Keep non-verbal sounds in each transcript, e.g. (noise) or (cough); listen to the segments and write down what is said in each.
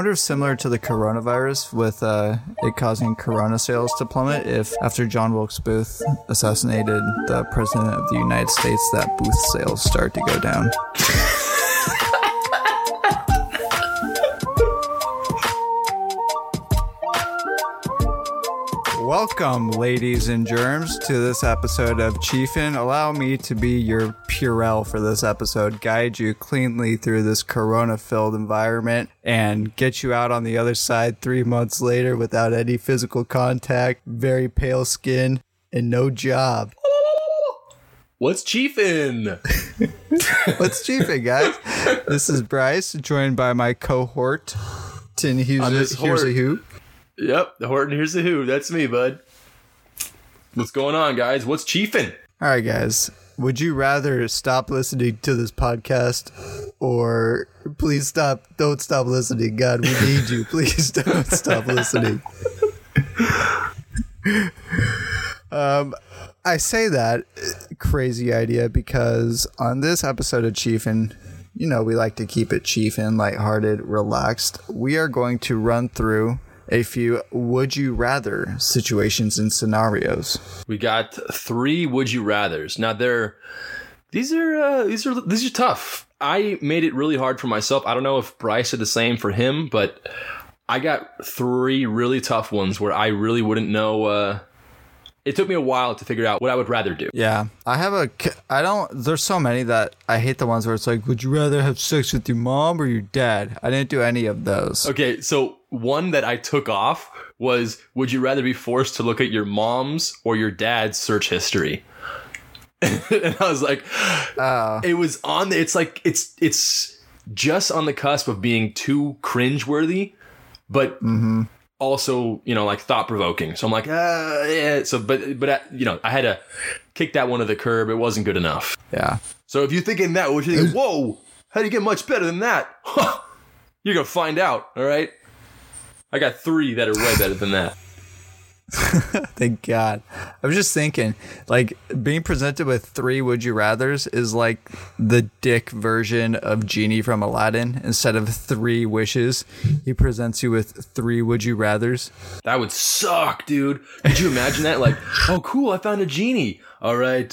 wonder if similar to the coronavirus, with uh, it causing corona sales to plummet, if after John Wilkes Booth assassinated the president of the United States, that Booth sales start to go down. Welcome, ladies and germs, to this episode of Chiefin. Allow me to be your Purell for this episode, guide you cleanly through this corona filled environment, and get you out on the other side three months later without any physical contact, very pale skin, and no job. What's chiefin'? (laughs) What's chiefin, guys? This is Bryce, joined by my cohort, Tin Hughes. Here's a hort. Yep, the Horton. Here's the who. That's me, bud. What's going on, guys? What's chiefin'? All right, guys. Would you rather stop listening to this podcast or please stop? Don't stop listening. God, we need you. (laughs) Please don't stop listening. um, I say that crazy idea because on this episode of Chiefin, you know, we like to keep it Chiefin, lighthearted, relaxed. We are going to run through a few would you rather situations and scenarios. We got three would you rather's. Now they're these are uh, these are these are tough. I made it really hard for myself. I don't know if Bryce did the same for him, but I got three really tough ones where I really wouldn't know. Uh, it took me a while to figure out what I would rather do. Yeah, I have a. I don't. There's so many that I hate the ones where it's like, would you rather have sex with your mom or your dad? I didn't do any of those. Okay, so one that I took off was would you rather be forced to look at your mom's or your dad's search history? (laughs) and I was like, Oh. it was on the, it's like it's it's just on the cusp of being too cringeworthy, but also, you know, like thought provoking. So I'm like, ah, yeah. So, but, but, uh, you know, I had to kick that one to the curb. It wasn't good enough. Yeah. So if you're thinking that, what you thinking, whoa, how do you get much better than that? (laughs) Huh, you're gonna find out, all right? I got three that are way better than that. (laughs) Thank God. I was just thinking, like, being presented with three would you rather's is like the dick version of Genie from Aladdin. Instead of three wishes, he presents you with three would you rather's. That would suck, dude. Could you imagine that? Like, oh, cool, I found a genie. All right.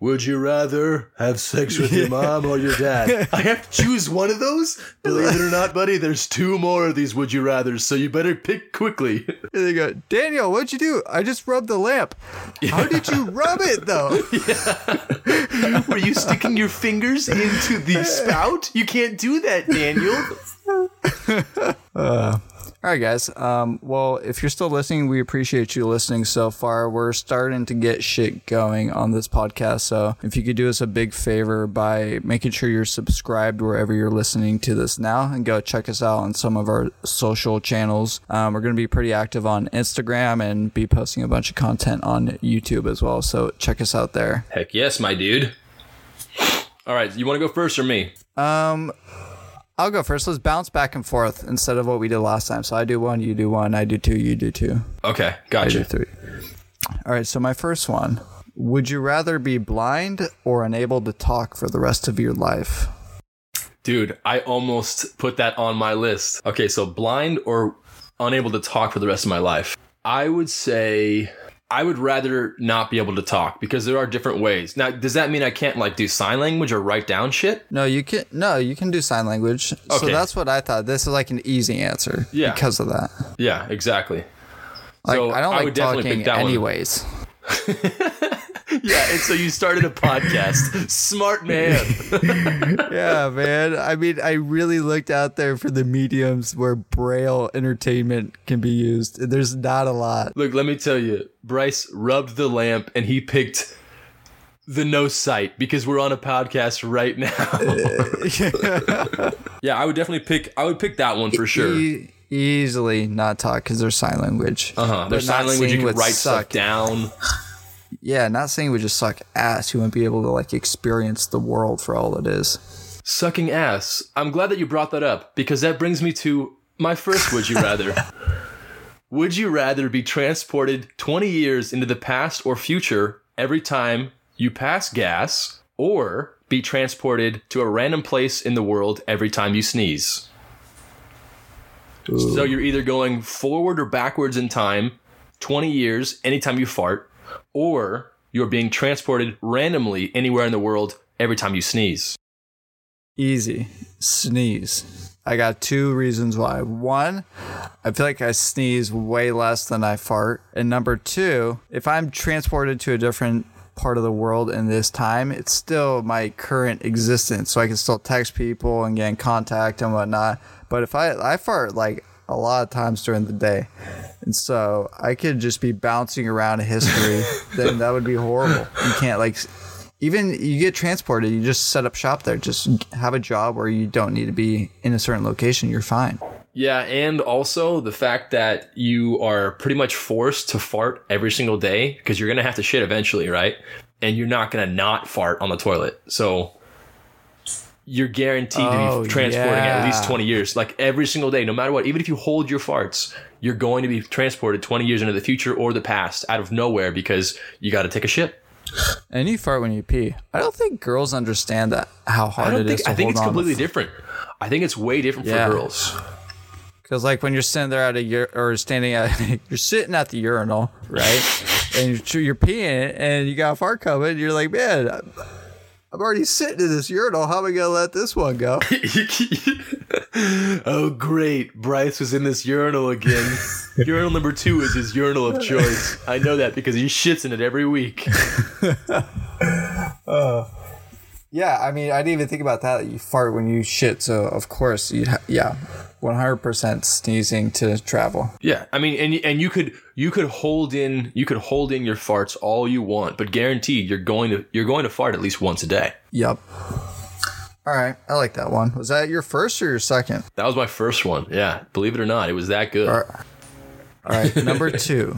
Would you rather have sex with your mom or your dad? (laughs) I have to choose one of those? Believe it or not, buddy, there's two more of these would you rathers, so you better pick quickly. (laughs) And they go, Daniel, what'd you do? I just rubbed the lamp. How did you rub it, though? (laughs) Were you sticking your fingers into the spout? You can't do that, Daniel. Uh, All right, guys. Um, well, if you're still listening, we appreciate you listening so far. We're starting to get shit going on this podcast. So if you could do us a big favor by making sure you're subscribed wherever you're listening to this now and go check us out on some of our social channels. Um, we're going to be pretty active on Instagram and be posting a bunch of content on YouTube as well. So check us out there. Heck yes, my dude. All right, you want to go first or me? Um, I'll go first. Let's bounce back and forth instead of what we did last time. So I do one, you do one, I do two, you do two. Okay, I do three. All right, so my first one. Would you rather be blind or unable to talk for the rest of your life? Dude, I almost put that on my list. Okay, so blind or unable to talk for the rest of my life. I would say I would rather not be able to talk because there are different ways. Now, does that mean I can't like do sign language or write down shit? No, you can no, you can do sign language. Okay. So that's what I thought. This is like an easy answer. Yeah. Because of that. Yeah, exactly. Like So I don't I like would definitely talking anyways. (laughs) (laughs) Yeah, and so you started a podcast. Smart man. (laughs) yeah, man. I mean, I really looked out there for the mediums where braille entertainment can be used. There's not a lot. Look, let me tell you, Bryce rubbed the lamp and he picked the no sight because we're on a podcast right now. (laughs) yeah, I would definitely pick. I would pick that one for sure. E- easily not talk because there's sign language. Uh huh. There's not sign language. You can write suck. stuff down. Yeah, not saying would just suck ass. You wouldn't be able to like experience the world for all it is. Sucking ass. I'm glad that you brought that up because that brings me to my first would you rather. (laughs) would you rather be transported 20 years into the past or future every time you pass gas or be transported to a random place in the world every time you sneeze. So you're either going forward or backwards in time, 20 years anytime you fart, or you're being transported randomly anywhere in the world every time you sneeze. Easy. Sneeze. I got two reasons why. One, I feel like I sneeze way less than I fart. And number two, if I'm transported to a different part of the world in this time, it's still my current existence. So I can still text people and get in contact and whatnot. But if I, I fart like a lot of times during the day. And so I could just be bouncing around history, (laughs) then that would be horrible. You can't like even you get transported, you just set up shop there. Just have a job where you don't need to be in a certain location. You're fine. Yeah, and also the fact that you are pretty much forced to fart every single day because you're going to have to shit eventually, right? And you're not going to not fart on the toilet. So you're guaranteed Oh, to be oh, transporting at least 20 years, like every single day, no matter what. Even if you hold your farts, you're going to be transported 20 years into the future or the past out of nowhere because you got to take a shit. And you fart when you pee. I don't think girls understand that how hard it is think, to I think it's completely different. I think it's way different Yeah. for girls. Because like when you're sitting there at a ur- or standing at (laughs) you're sitting at the urinal, right? (laughs) and you're, you're peeing and you got a fart coming. You're like, man, I'm already sitting in this urinal. How am I gonna let this one go? (laughs) oh, great. Bryce was in this urinal again. (laughs) urinal number two is his urinal of choice. I know that because he shits in it every week. (laughs) Uh. Yeah, I mean, I didn't even think about that. You fart when you shit, so of course you, ha- yeah, 100% sneezing to travel. Yeah, I mean, and and you could you could hold in you could hold in your farts all you want, but guaranteed you're going to you're going to fart at least once a day. Yep. All right, I like that one. Was that your first or your second? That was my first one. Yeah, believe it or not, it was that good. All right, number (laughs) two.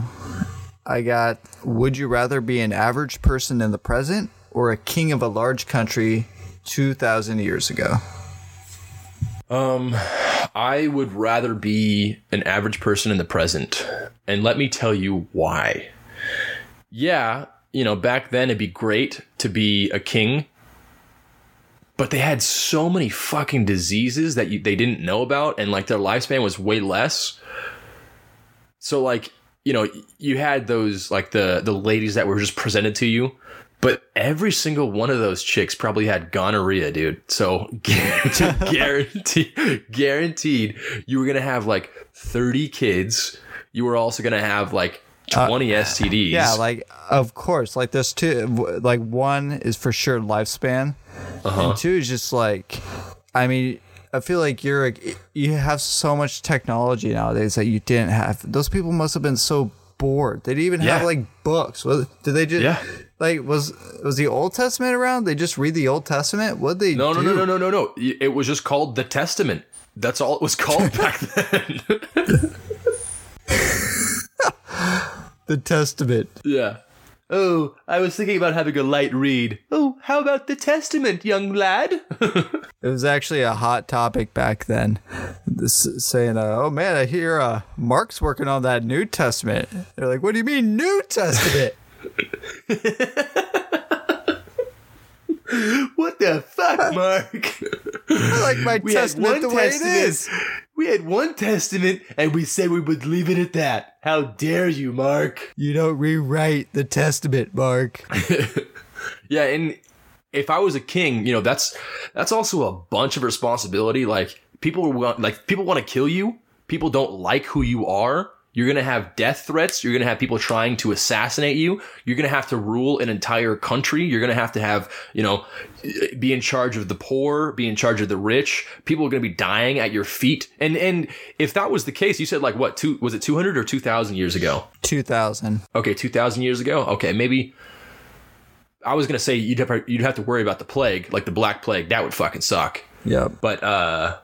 I got Would you rather be an average person in the present or a king of a large country 2,000 years ago? Um, I would rather be an average person in the present. And let me tell you why. Yeah, you know, back then it'd be great to be a king, but they had so many fucking diseases that you, they didn't know about, and like their lifespan was way less. So, like, you know, you had those, like the, the ladies that were just presented to you. But every single one of those chicks probably had gonorrhea, dude. So (laughs) guaranteed, guaranteed, you were gonna have like thirty kids. You were also gonna have like twenty STDs. Uh, Yeah, like, of course. Like, there's two. Like, one is for sure lifespan, and two is just like, I mean, I feel like you're, a, you have so much technology nowadays that you didn't have. Those people must have been so bored. They didn't even have like books. Was, did they just, Yeah. like, was, was the Old Testament around? They just read the Old Testament? What they no, no, do? no, no, no, no, no. It was just called the Testament. That's all it was called (laughs) back then. (laughs) The Testament. yeah. Oh, I was thinking about having a light read. Oh, how about the Testament, young lad? (laughs) It was actually a hot topic back then. This saying, uh, "Oh man, I hear uh, Mark's working on that New Testament." They're like, "What do you mean New Testament?" (laughs) (laughs) what the fuck, Mark? I like my We testament the way it is. We had one testament, and we said we would leave it at that. How dare you, Mark? You don't rewrite the Testament, Mark. (laughs) Yeah, and if I was a king, you know, that's that's also a bunch of responsibility. Like people want, like people want to kill you. People don't like who you are. You're gonna have death threats. You're gonna have people trying to assassinate you. You're gonna have to rule an entire country. You're gonna have to have, you know, be in charge of the poor, be in charge of the rich. People are gonna be dying at your feet. And and if that was the case, you said like what two was it 200 or 2,000 years ago? Two thousand. Okay, two thousand years ago. Okay, maybe. I was gonna say you'd have you'd have to worry about the plague, like the Black Plague. That would fucking suck. Yep. But uh,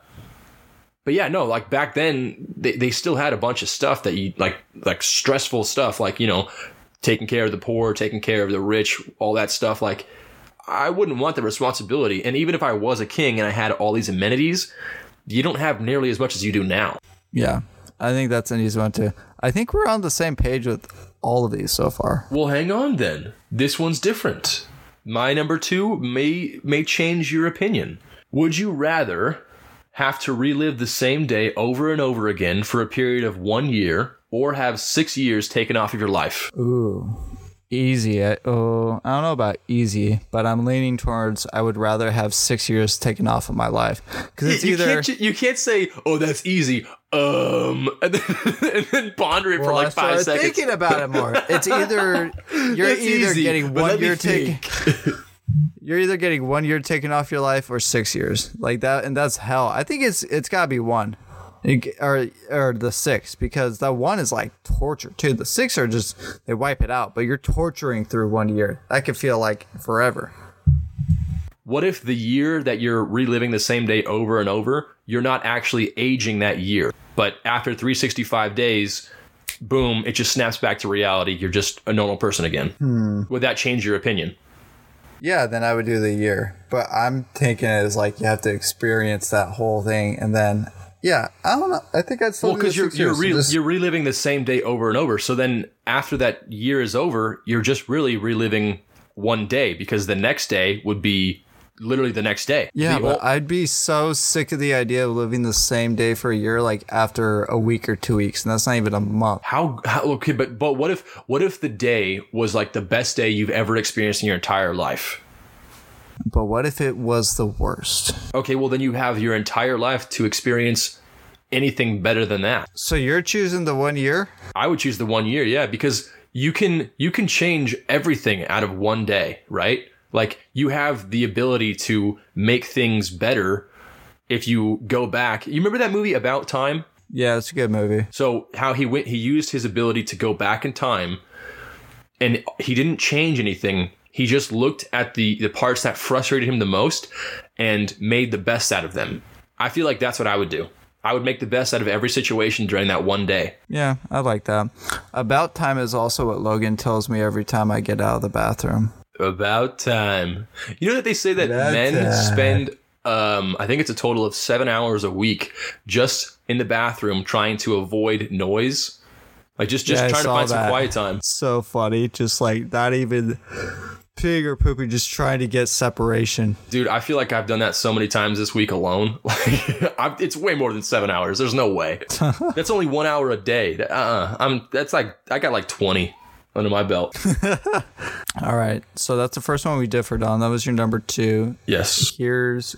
but yeah, no, like back then they they still had a bunch of stuff that you like like stressful stuff, like you know, taking care of the poor, taking care of the rich, all that stuff. Like I wouldn't want the responsibility, and even if I was a king and I had all these amenities, you don't have nearly as much as you do now. Yeah, I think that's an easy one too. I think we're on the same page with all of these so far. Well, hang on then. This one's different. My number two may may change your opinion. Would you rather have to relive the same day over and over again for a period of one year, or have six years taken off of your life? Ooh, easy. I, oh, I don't know about easy, but I'm leaning towards I would rather have six years taken off of my life because it's you either. can't you can't say, "Oh, that's easy." Um, (laughs) and then, and then ponder it for Well, like I started five seconds. thinking about it more. It's either (laughs) you're either easy, getting one year taken. (laughs) You're either getting one year taken off your life or six years like that, and that's hell. I think it's it's got to be one, It- or or the six because the one is like torture too. The six are just they wipe it out, but you're torturing through one year. That could feel like forever. What if the year that you're reliving the same day over and over, you're not actually aging that year, but after 365 days, boom, it just snaps back to reality. You're just a normal person again. Hmm. Would that change your opinion? Yeah, then I would do the year, but I'm thinking it is like you have to experience that whole thing, and then yeah, I don't know. I think I'd still Well, because you're you're, re- Just- you're reliving the same day over and over. So then after that year is over, you're just really reliving one day because the next day would be literally the next day. Yeah, The but ol- I'd be so sick of the idea of living the same day for a year, like after a week or two weeks, and that's not even a month. how, how okay, but but what if what if the day was like the best day you've ever experienced in your entire life? But what if it was the worst? Okay, well then you have your entire life to experience anything better than that. So you're choosing the one year? I would choose the one year, yeah, because you can you can change everything out of one day, right? Like you have the ability to make things better if you go back. You remember that movie About Time? Yeah, it's a good movie. So how he went he used his ability to go back in time and he didn't change anything. He just looked at the the parts that frustrated him the most and made the best out of them. I feel like that's what I would do. I would make the best out of every situation during that one day. Yeah, I like that. About time is also what Logan tells me every time I get out of the bathroom. About time. You know that they say that About men time. spend, um, I think it's a total of seven hours a week just in the bathroom trying to avoid noise, like just just Yeah, trying to find some quiet time. (laughs) So funny, just like not even pig or poopy, just trying to get separation. Dude, I feel like I've done that so many times this week alone. (laughs) Like, I've, it's way more than seven hours. There's no way. (laughs) that's only one hour a day. Uh, I'm. That's like I got like twenty under my belt. (laughs) All right, so that's the first one we differed on. That was your number two. yes. Here's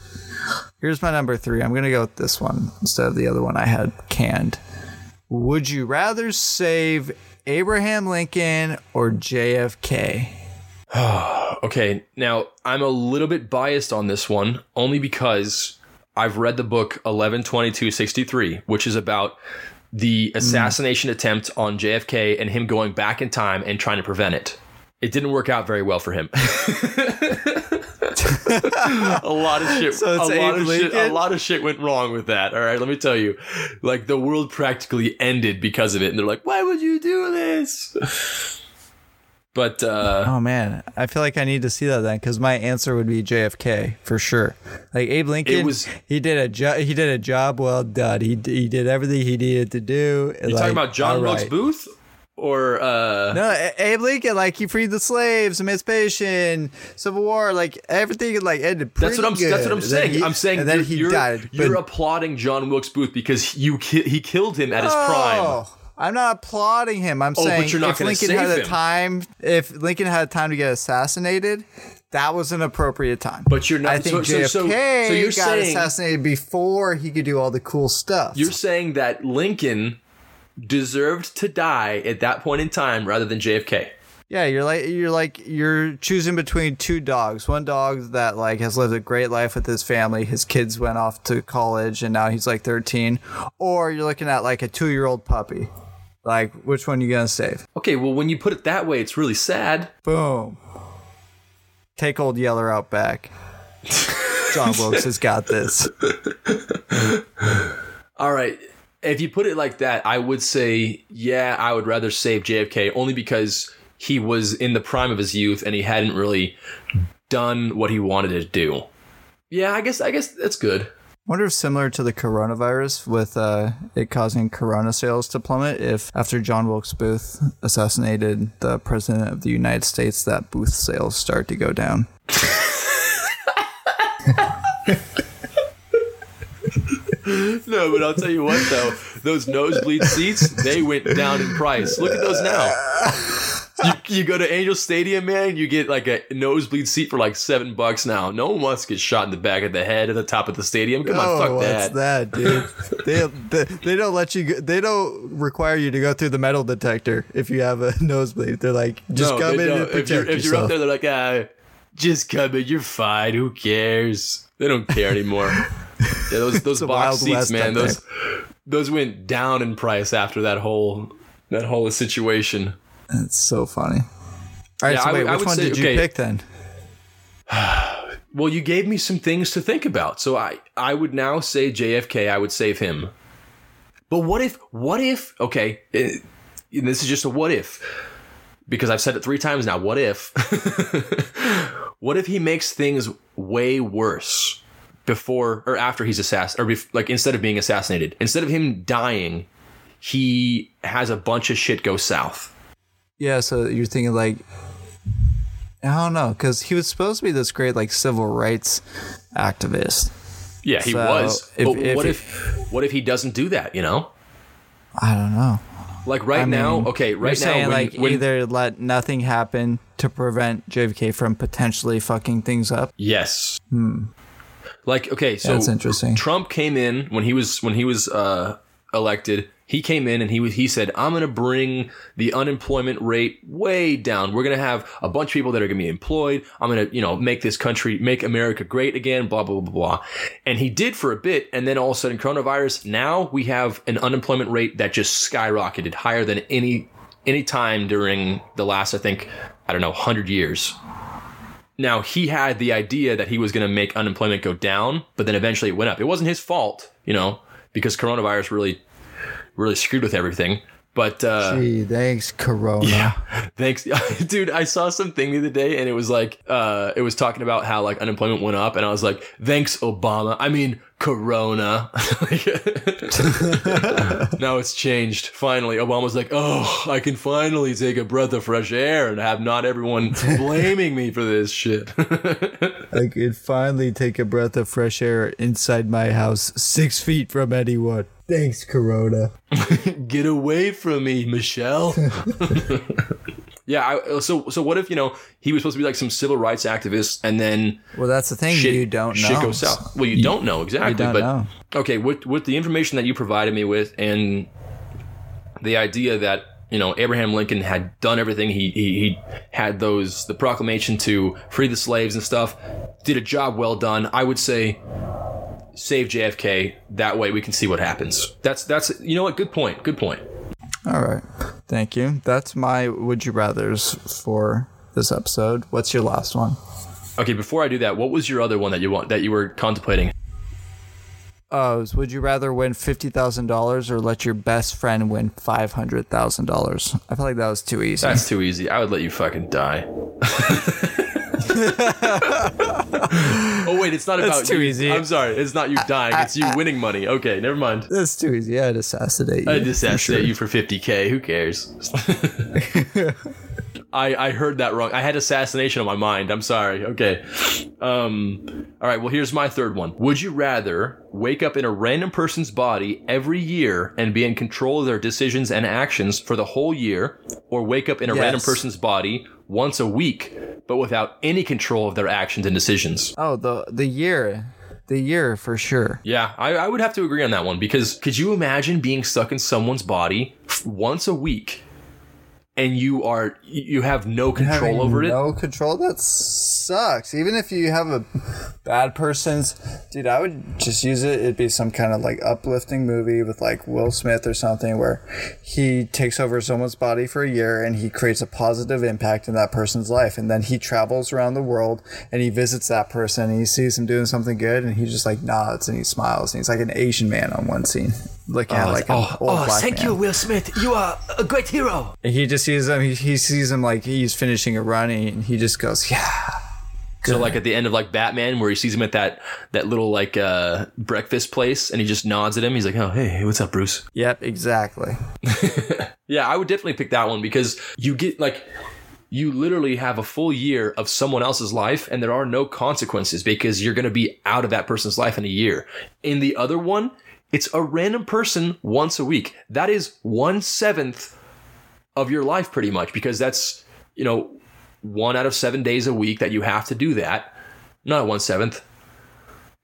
here's my number three. I'm gonna go with this one instead of the other one I had canned. Would you rather save Abraham Lincoln or JFK? (sighs) Okay, now I'm a little bit biased on this one only because I've read the book 11/22/63, which is about the mm. assassination attempt on JFK and him going back in time and trying to prevent it. It didn't work out very well for him. (laughs) a lot of shit. So a lot of shit. A lot of shit went wrong with that. All right, let me tell you. Like the world practically ended because of it, and they're like, "Why would you do this?" But uh, Oh man, I feel like I need to see that then because my answer would be JFK for sure. Like Abe Lincoln, was- he did a job. He did a job well done. He d- he did everything he needed to do. you talking about John Wilkes Booth or uh, No, Abe Lincoln, like he freed the slaves, Emancipation, Civil War, like everything, like ended. That's what I'm. pretty That's what I'm. Saying. he- I'm saying. and then he died. You're but- applauding John Wilkes Booth because you ki- he killed him at his prime. I'm not applauding him. I'm Oh, saying if Lincoln had a time, if Lincoln had time to get assassinated, that was an appropriate time. But you're not- I think so- so- JFK so- so you're got saying- assassinated before he could do all the cool stuff. You're saying that Lincoln deserved to die at that point in time rather than JFK. Yeah, you're like you're like you're choosing between two dogs. One dog that like has lived a great life with his family. His kids went off to college and now he's like 13. Or you're looking at like a 2-year-old puppy. Like which one you to save? Okay, well, when you put it that way, it's really sad. Boom. Take old Yeller out back. (laughs) John Wilkes has got this. All right. If you put it like that, I would say, yeah, I would rather save JFK only because he was in the prime of his youth and he hadn't really done what he wanted to do. Yeah, I guess I guess that's good. Wonder if similar to the coronavirus with uh, it causing corona sales to plummet if after john wilkes booth assassinated the president of the united states that booth sales start to go down (laughs) No, but I'll tell you what though, those nosebleed seats, they went down in price. Look at those now. You, you go to Angel Stadium, man, you get like a nosebleed seat for like seven bucks now. No one wants to get shot in the back of the head at the top of the stadium. Come on, oh, fuck what's that. that, dude? (laughs) they, they they don't let you. Go, they don't require you to go through the metal detector if you have a (laughs) nosebleed. They're like, just No, come in don't. and protect if you're, if you're up there, they're like, ah, just come in, you're fine. Who cares? They don't care anymore. (laughs) yeah, those those box seats, man, those those went down in price after that whole that whole situation. It's so funny. All right, Yeah, so wait, I which would one say- did you okay. pick then? (sighs) Well, you gave me some things to think about. So I I would now say JFK, I would save him. But what if what if okay, eh, and this is just a what if because I've said it 3 times now. What if (laughs) What if he makes things way worse before or after he's assassinated or bef- like instead of being assassinated. Instead of him dying, he has a bunch of shit go south. Yeah, so you're thinking like, I don't know, because he was supposed to be this great like civil rights activist. Yeah, he So, was. if- but if what he- if what if he doesn't do that, you know? I don't know. Like right I now, mean, okay, right now, saying when, like when- either let nothing happen to prevent JFK from potentially fucking things up. yes, Hmm. like okay, so That's interesting. Trump came in when he was when he was uh, elected. He came in and he he said, "I'm going to bring the unemployment rate way down. We're going to have a bunch of people that are going to be employed. I'm going to you know make this country, make America great again." Blah blah blah blah. And he did for a bit, and then all of a sudden, coronavirus. Now we have an unemployment rate that just skyrocketed higher than any any time during the last, I think, I don't know, hundred years. Now he had the idea that he was going to make unemployment go down, but then eventually it went up. It wasn't his fault, you know, because coronavirus really, really screwed with everything. But uh, Gee, thanks, Corona. (laughs) Yeah, thanks, (laughs) dude. I saw something the other day, and it was like, uh, it was talking about how like unemployment went up, and I was like, thanks, Obama. I mean, Corona. (laughs) now it's changed. Finally, Obama's like, oh, I can finally take a breath of fresh air and have not everyone blaming me for this shit. I could finally take a breath of fresh air inside my house, six feet from anyone. Thanks, Corona. (laughs) Get away from me, Michelle. (laughs) yeah. I, so, so what if you know he was supposed to be like some civil rights activist, and then Well, that's the thing. shit, you don't know. shit goes south. Well, you, don't know exactly, don't but know. okay, with with the information that you provided me with, and the idea that you know Abraham Lincoln had done everything, he he, he had those the proclamation to free the slaves and stuff, did a job well done. I would say save JFK. That way we can see what happens. That's that's you know what? Good point. Good point. All right. Thank you. That's my would you rather's for this episode. What's your last one? Okay, before I do that, what was your other one that you want that you were contemplating? Uh, oh, was, would you rather win fifty thousand dollars or let your best friend win five hundred thousand dollars? I feel like that was too easy. That's too easy. I would let you fucking die. (laughs) (laughs) wait, it's not That's about too you. easy. I'm sorry, it's not you dying. it's you winning money. Okay, never mind. That's too easy. I'd assassinate you. I for assassinate you for 50k. Who cares? (laughs) I I heard that wrong. I had assassination on my mind. I'm sorry. Okay. Um. All right. Well, here's my third one. Would you rather wake up in a random person's body every year and be in control of their decisions and actions for the whole year, or wake up in a random person's body once a week but without any control of their actions and decisions? Oh, the the year, the year for sure. Yeah, I, I would have to agree on that one because could you imagine being stuck in someone's body once a week and you are you have no control Having over it? No control. That sucks. Even if you have a bad person's, dude, I would just use it. It'd be some kind of like uplifting movie with like Will Smith or something where he takes over someone's body for a year and he creates a positive impact in that person's life, and then he travels around the world and he visits that person and he sees him doing something good and he just like nods and he smiles and he's like an Asian man on one scene looking at like an old black man. Will Smith. You are a great hero. And he just sees him. He, he sees him like he's finishing a run, and he just goes, "Yeah, So like at the end of like Batman, where he sees him at that that little like uh, breakfast place, and he just nods at him. He's like, "Oh, hey, what's up, Bruce?" Yep, exactly. (laughs) Yeah, I would definitely pick that one because you get like you literally have a full year of someone else's life and there are no consequences because you're going to be out of that person's life in a year. In the other one, it's a random person once a week. That is one seventh of your life pretty much because that's, you know, one out of seven days a week that you have to do that. Not one seventh.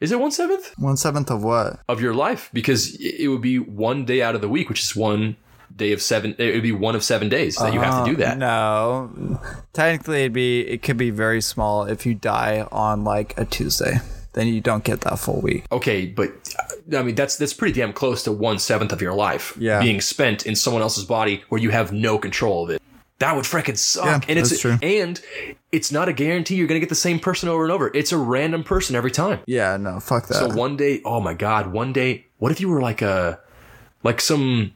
Is it one seventh One seventh of what? of your life? Because it would be one day out of the week, which is one day of seven. It would be one of seven days that you have to do Uh, that. No, technically, it'd be it could be very small if you die on like a Tuesday. Then you don't get that full week. Okay, but I mean that's that's pretty damn close to one seventh of your life Yeah. being spent in someone else's body where you have no control of it. That would freaking suck. Yeah, and it's that's true. and it's not a guarantee you're gonna get the same person over and over. It's a random person every time. Yeah, no, fuck that. So one day, oh my god, one day, what if you were like a like some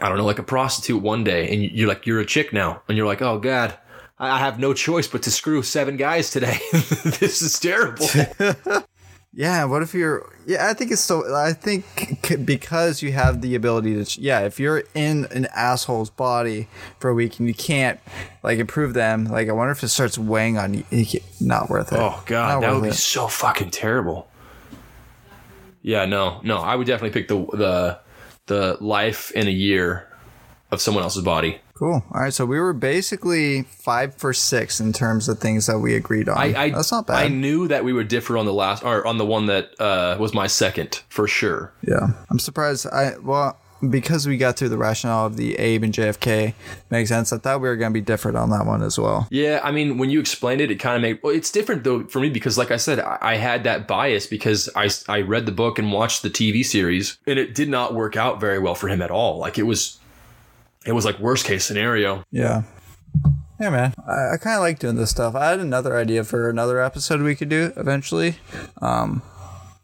I don't know, like a prostitute one day and you're like you're a chick now and you're like, "Oh god, I have no choice but to screw seven guys today. (laughs) this is terrible." (laughs) Yeah, what if you're? Yeah, I think it's so. I think because you have the ability to. Yeah, if you're in an asshole's body for a week and you can't like improve them, like I wonder if it starts weighing on you. Not worth it. Oh god, Not that would worth be so fucking terrible. Yeah, no, no, I would definitely pick the the the life in a year of someone else's body. Cool. All right, so we were basically five for six in terms of things that we agreed on. I, I That's not bad. I knew that we would differ on the last or on the one that uh, was my second for sure. yeah, I'm surprised. I well because we got through the rationale of the Abe and JFK makes sense. I thought we were going to be different on that one as well. Yeah, I mean, when you explained it, it kind of made. Well, it's different though for me because, like I said, I, I had that bias because I I read the book and watched the TV series, and it did not work out very well for him at all. Like it was, it was like worst case scenario. Yeah. Yeah, man. I, I kind of like doing this stuff. I had another idea for another episode we could do eventually. Um,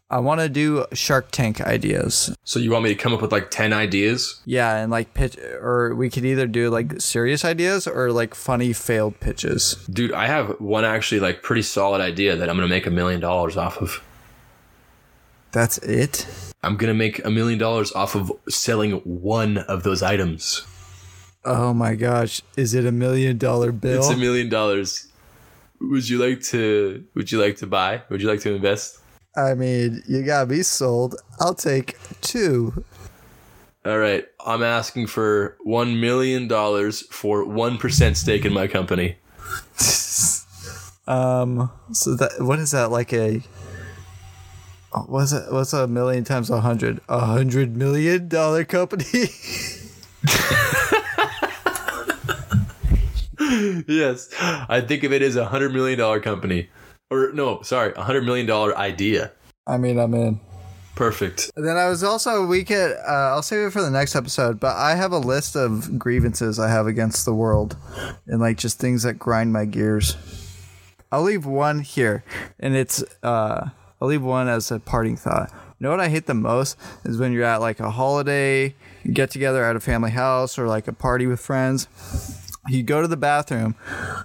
I want to do Shark Tank ideas. So you want me to come up with like ten ideas? Yeah, and like pitch, or we could either do like serious ideas or like funny failed pitches. Dude, I have one actually like pretty solid idea that I'm gonna make a million dollars off of. That's it. I'm gonna make a million dollars off of selling one of those items. Oh my gosh, is it a million dollar bill? It's a million dollars. Would you like to? Would you like to buy? Would you like to invest? I mean, you got me sold. I'll take two. All right, I'm asking for one million dollars for one percent stake in my company. Um, so that what is that like a? What's it? What's a million times a hundred? A hundred million dollar company. (laughs) yes, I think of it as a hundred million dollar company, or no, sorry, a hundred million dollar idea. I mean, I'm in. Perfect. Then I was also we could. Uh, I'll save it for the next episode. But I have a list of grievances I have against the world, and like just things that grind my gears. I'll leave one here, and it's. uh I'll leave one as a parting thought. You know what I hate the most is when you're at like a holiday, get together at a family house, or like a party with friends. You go to the bathroom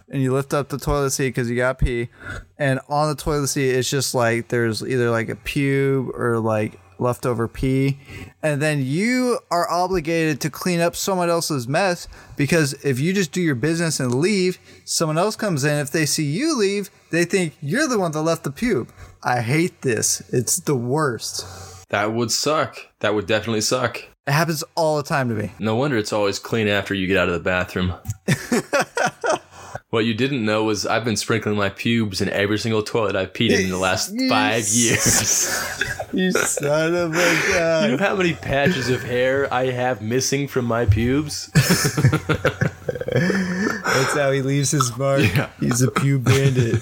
and you lift up the toilet seat because you got pee, and on the toilet seat it's just like there's either like a pube or like leftover pee, and then you are obligated to clean up someone else's mess because if you just do your business and leave, someone else comes in. If they see you leave, they think you're the one that left the pube. I hate this. It's the worst. That would suck. That would definitely suck. It happens all the time to me. No wonder it's always clean after you get out of the bathroom. (laughs) what you didn't know was I've been sprinkling my pubes in every single toilet I've peed in in the last five years. (laughs) You son of a guy. you gun. know how many patches of hair I have missing from my pubes? (laughs) That's how he leaves his mark. He's a pube bandit.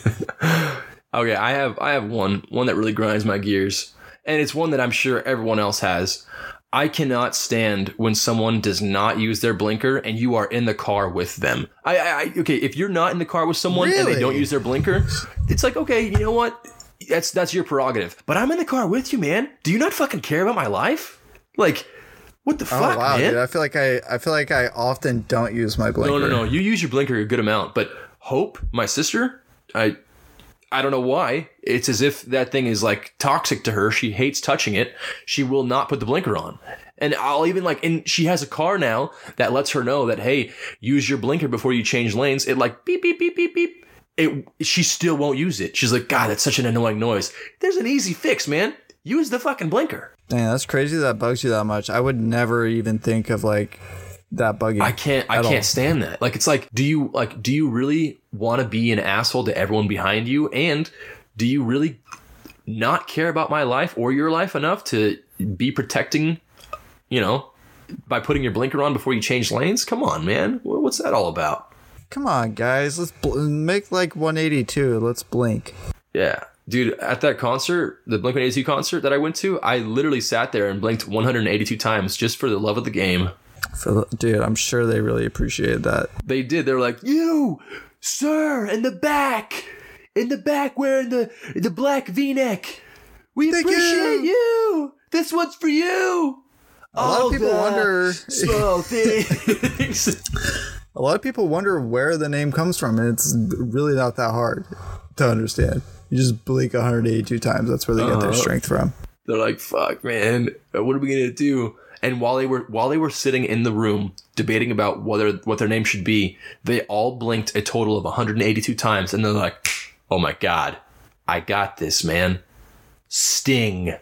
Okay, I have I have one one that really grinds my gears, and it's one that I'm sure everyone else has. I cannot stand when someone does not use their blinker and you are in the car with them. I, I, I okay, if you're not in the car with someone and they don't use their blinker, it's like okay, you know what? That's that's your prerogative. But I'm in the car with you, man. Do you not fucking care about my life? Like, what the fuck, Oh fuck, wow, man? dude! I feel like I, I feel like I often don't use my blinker. No, no, no. You use your blinker a good amount, but Hope, my sister, I, I don't know why. It's as if that thing is like toxic to her. She hates touching it. She will not put the blinker on. And I'll even like, and she has a car now that lets her know that, hey, use your blinker before you change lanes. It like beep, beep, beep, beep, beep. It, she still won't use it. She's like, God, that's such an annoying noise. There's an easy fix, man. Use the fucking blinker. Damn, that's crazy that bugs you that much. I would never even think of like that buggy. I can't I can't all. stand that. Like it's like do you like do you really want to be an asshole to everyone behind you and do you really not care about my life or your life enough to be protecting, you know, by putting your blinker on before you change lanes? Come on, man. What's that all about? Come on, guys. Let's bl- make like 182. Let's blink. Yeah. Dude, at that concert, the Blink 182 concert that I went to, I literally sat there and blinked 182 times just for the love of the game. For the, dude, I'm sure they really appreciated that. They did. They're like, "You, sir, in the back, in the back, wearing the the black V-neck. We Thank appreciate you." you. This one's for you." A lot of people wonder. small (laughs) things. A lot of people wonder where the name comes from, and it's really not that hard to understand. You just blink 182 times. That's where they get their Uh-huh. strength from. They're like, "Fuck, man, what are we gonna do?" And while they were while they were sitting in the room debating about whether what their name should be, they all blinked a total of 182 times, and they're like, "Oh my god, I got this, man." Sting.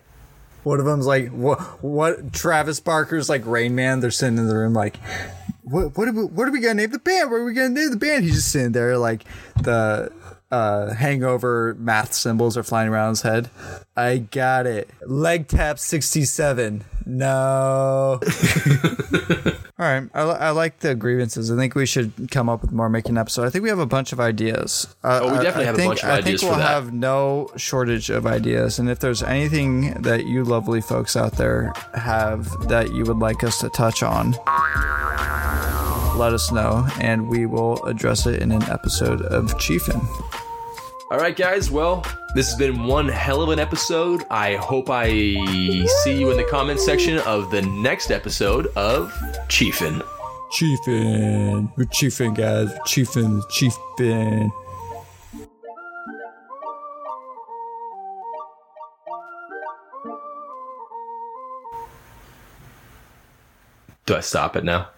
One of them's like, what? What? Travis Barker's like Rain Man. They're sitting in the room like, what? What are we? What are we gonna name the band? What are we gonna name the band? He's just sitting there like the uh, hangover math symbols are flying around his head. I got it. Leg tap sixty seven. No. (laughs) All right, I, I like the grievances. I think we should come up with more making an episode. I think we have a bunch of ideas. Uh, Oh, we definitely I have a think, bunch of ideas. I think we'll have no shortage of ideas. And if there's anything that you lovely folks out there have that you would like us to touch on, let us know, and we will address it in an episode of Chiefin. All right, guys. Well, this has been one hell of an episode. I hope I see you in the comment section of the next episode of Chiefin. Chiefin, we're Chiefin, guys. We're Chiefin, Chiefin. Do I stop it now?